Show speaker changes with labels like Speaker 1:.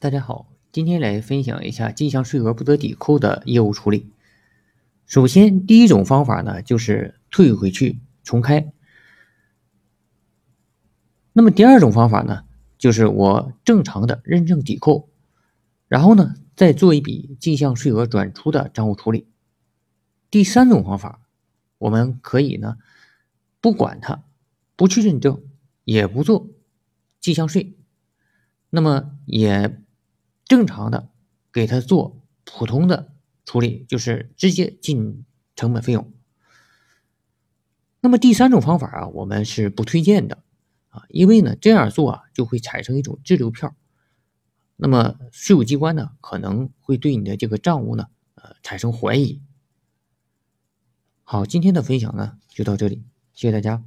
Speaker 1: 大家好，今天来分享一下进项税额不得抵扣的业务处理。首先，第一种方法呢，就是退回去重开。那么第二种方法呢，就是我正常的认证抵扣，然后呢，再做一笔进项税额转出的账务处理。第三种方法，我们可以呢，不管它，不去认证，也不做进项税，那么也。正常的给他做普通的处理，就是直接进成本费用。那么第三种方法啊，我们是不推荐的啊，因为呢这样做啊就会产生一种滞留票，那么税务机关呢可能会对你的这个账务呢呃产生怀疑。好，今天的分享呢就到这里，谢谢大家。